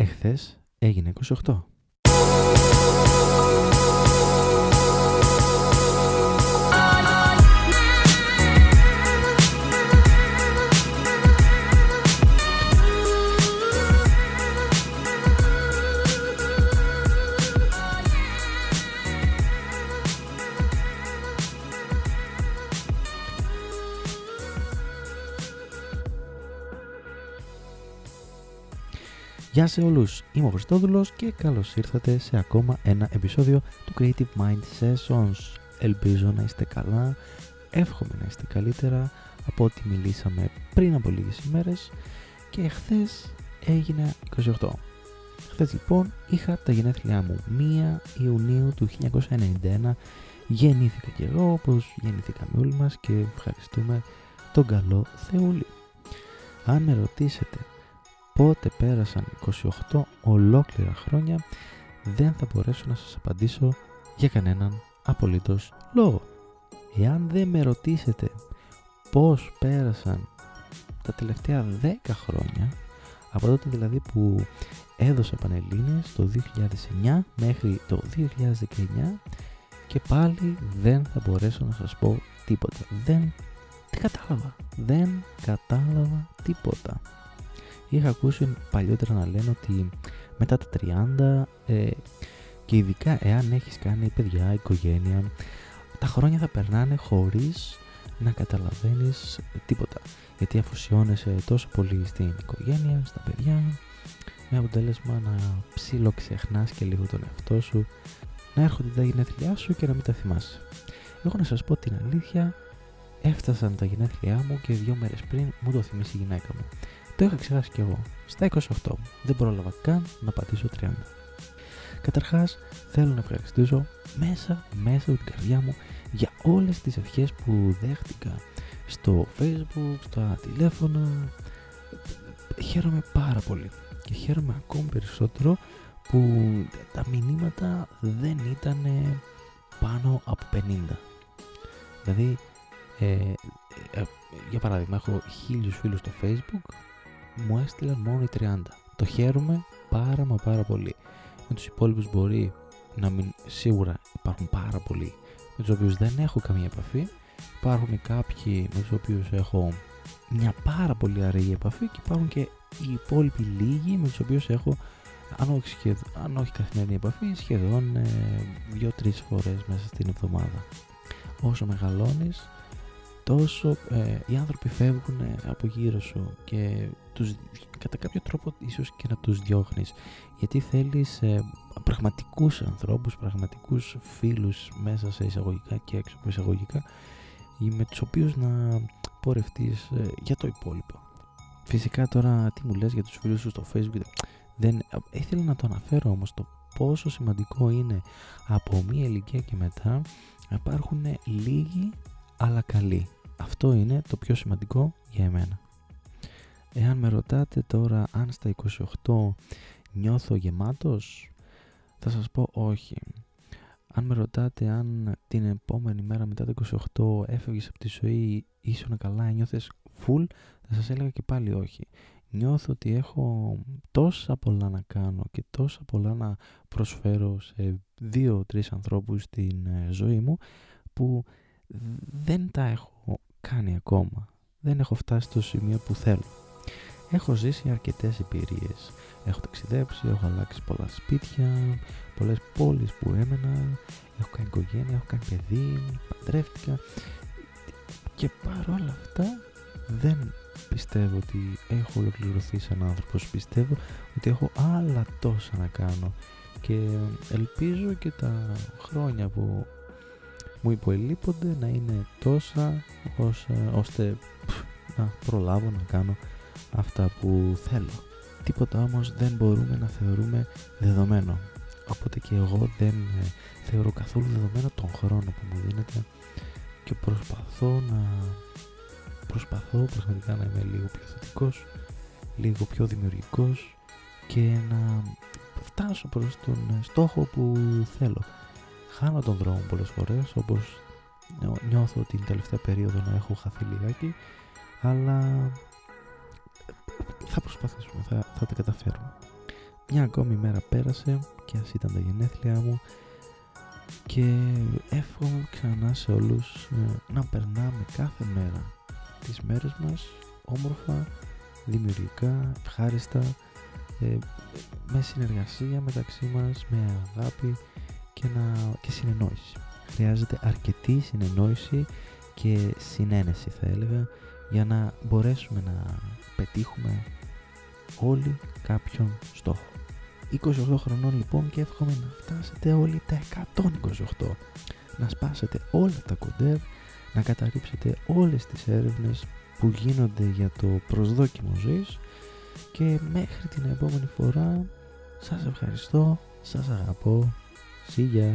εχθές έγινε 28. Γεια σε όλους, είμαι ο Χριστόδουλος και καλώς ήρθατε σε ακόμα ένα επεισόδιο του Creative Mind Sessions. Ελπίζω να είστε καλά, εύχομαι να είστε καλύτερα από ό,τι μιλήσαμε πριν από λίγες ημέρες και χθες έγινε 28. Χθες λοιπόν είχα τα γενέθλιά μου 1 Ιουνίου του 1991 γεννήθηκα και εγώ όπως γεννήθηκαμε όλοι μας και ευχαριστούμε τον καλό Θεούλη. Αν με ρωτήσετε πότε πέρασαν 28 ολόκληρα χρόνια δεν θα μπορέσω να σας απαντήσω για κανέναν απολύτως λόγο. Εάν δεν με ρωτήσετε πώς πέρασαν τα τελευταία 10 χρόνια από τότε δηλαδή που έδωσα Πανελλήνιες το 2009 μέχρι το 2019 και πάλι δεν θα μπορέσω να σας πω τίποτα. Δεν, δεν κατάλαβα. Δεν κατάλαβα τίποτα. Είχα ακούσει παλιότερα να λένε ότι μετά τα 30 ε, και ειδικά εάν έχεις κάνει παιδιά, οικογένεια, τα χρόνια θα περνάνε χωρίς να καταλαβαίνεις τίποτα. Γιατί αφοσιώνεσαι τόσο πολύ στην οικογένεια, στα παιδιά, με αποτέλεσμα να ψήλο ξεχνάς και λίγο τον εαυτό σου, να έρχονται τα γενέθλιά σου και να μην τα θυμάσαι. Εγώ να σας πω την αλήθεια, έφτασαν τα γενέθλιά μου και δύο μέρες πριν μου το θυμίσει η γυναίκα μου. Το είχα ξεχάσει κι εγώ. Στα 28 δεν πρόλαβα καν να πατήσω 30. Καταρχάς θέλω να ευχαριστήσω μέσα, μέσα από την καρδιά μου για όλες τις ευχές που δέχτηκα στο facebook, στα τηλέφωνα. Χαίρομαι πάρα πολύ και χαίρομαι ακόμη περισσότερο που τα μηνύματα δεν ήταν πάνω από 50. Δηλαδή, ε, ε, για παράδειγμα, έχω χίλιους φίλους στο facebook μου έστειλαν μόνο οι 30. Το χαίρομαι πάρα μα πάρα πολύ. Με τους υπόλοιπους μπορεί να μην σίγουρα υπάρχουν πάρα πολλοί με τους οποίους δεν έχω καμία επαφή. Υπάρχουν κάποιοι με τους οποίους έχω μια πάρα πολύ αργή επαφή και υπάρχουν και οι υπόλοιποι λίγοι με τους οποίους έχω αν όχι, σχεδ... αν όχι καθημερινή επαφή σχεδόν ε, δύο-τρεις φορές μέσα στην εβδομάδα. Όσο μεγαλώνεις τόσο ε, οι άνθρωποι φεύγουν από γύρω σου και τους, κατά κάποιο τρόπο ίσως και να τους διώχνεις γιατί θέλεις ε, πραγματικούς ανθρώπους, πραγματικούς φίλους μέσα σε εισαγωγικά και έξω από εισαγωγικά με τους οποίους να πορευτείς ε, για το υπόλοιπο. Φυσικά τώρα τι μου λες για τους φίλους σου στο facebook δεν, ήθελα να το αναφέρω όμως το πόσο σημαντικό είναι από μία ηλικία και μετά να υπάρχουν λίγοι αλλά καλοί αυτό είναι το πιο σημαντικό για εμένα. Εάν με ρωτάτε τώρα αν στα 28 νιώθω γεμάτος, θα σας πω όχι. Αν με ρωτάτε αν την επόμενη μέρα μετά το 28 έφευγες από τη ζωή, ήσουν καλά, νιώθες full, θα σας έλεγα και πάλι όχι. Νιώθω ότι έχω τόσα πολλά να κάνω και τόσα πολλά να προσφέρω σε δύο-τρεις ανθρώπους στην ε, ζωή μου που δεν τα έχω κάνει ακόμα. Δεν έχω φτάσει στο σημείο που θέλω. Έχω ζήσει αρκετές εμπειρίες. Έχω ταξιδέψει, έχω αλλάξει πολλά σπίτια, πολλές πόλεις που έμενα, έχω κάνει οικογένεια, έχω κάνει παιδί, παντρεύτηκα και παρόλα αυτά δεν πιστεύω ότι έχω ολοκληρωθεί σαν άνθρωπος. Πιστεύω ότι έχω άλλα τόσα να κάνω και ελπίζω και τα χρόνια που μου υποελείπονται να είναι τόσα ώστε να προλάβω να κάνω αυτά που θέλω. Τίποτα όμως δεν μπορούμε να θεωρούμε δεδομένο. Οπότε και εγώ δεν ε, θεωρώ καθόλου δεδομένο τον χρόνο που μου δίνεται και προσπαθώ να προσπαθώ πραγματικά να είμαι λίγο πιο θετικός, λίγο πιο δημιουργικός και να φτάσω προς τον στόχο που θέλω χάνω τον δρόμο πολλές φορές όπως νιώθω την τελευταία περίοδο να έχω χαθεί λιγάκι αλλά θα προσπαθήσουμε, θα, θα τα καταφέρουμε. Μια ακόμη μέρα πέρασε και ας ήταν τα γενέθλιά μου και εύχομαι ξανά σε όλους ε, να περνάμε κάθε μέρα τις μέρες μας όμορφα, δημιουργικά, ευχάριστα ε, με συνεργασία μεταξύ μας, με αγάπη και, να, και συνεννόηση. Χρειάζεται αρκετή συνεννόηση και συνένεση θα έλεγα για να μπορέσουμε να πετύχουμε όλοι κάποιον στόχο. 28 χρονών λοιπόν και εύχομαι να φτάσετε όλοι τα 128. Να σπάσετε όλα τα κοντέρ, να καταρρύψετε όλες τις έρευνες που γίνονται για το προσδόκιμο ζωής και μέχρι την επόμενη φορά σας ευχαριστώ, σας αγαπώ, silla,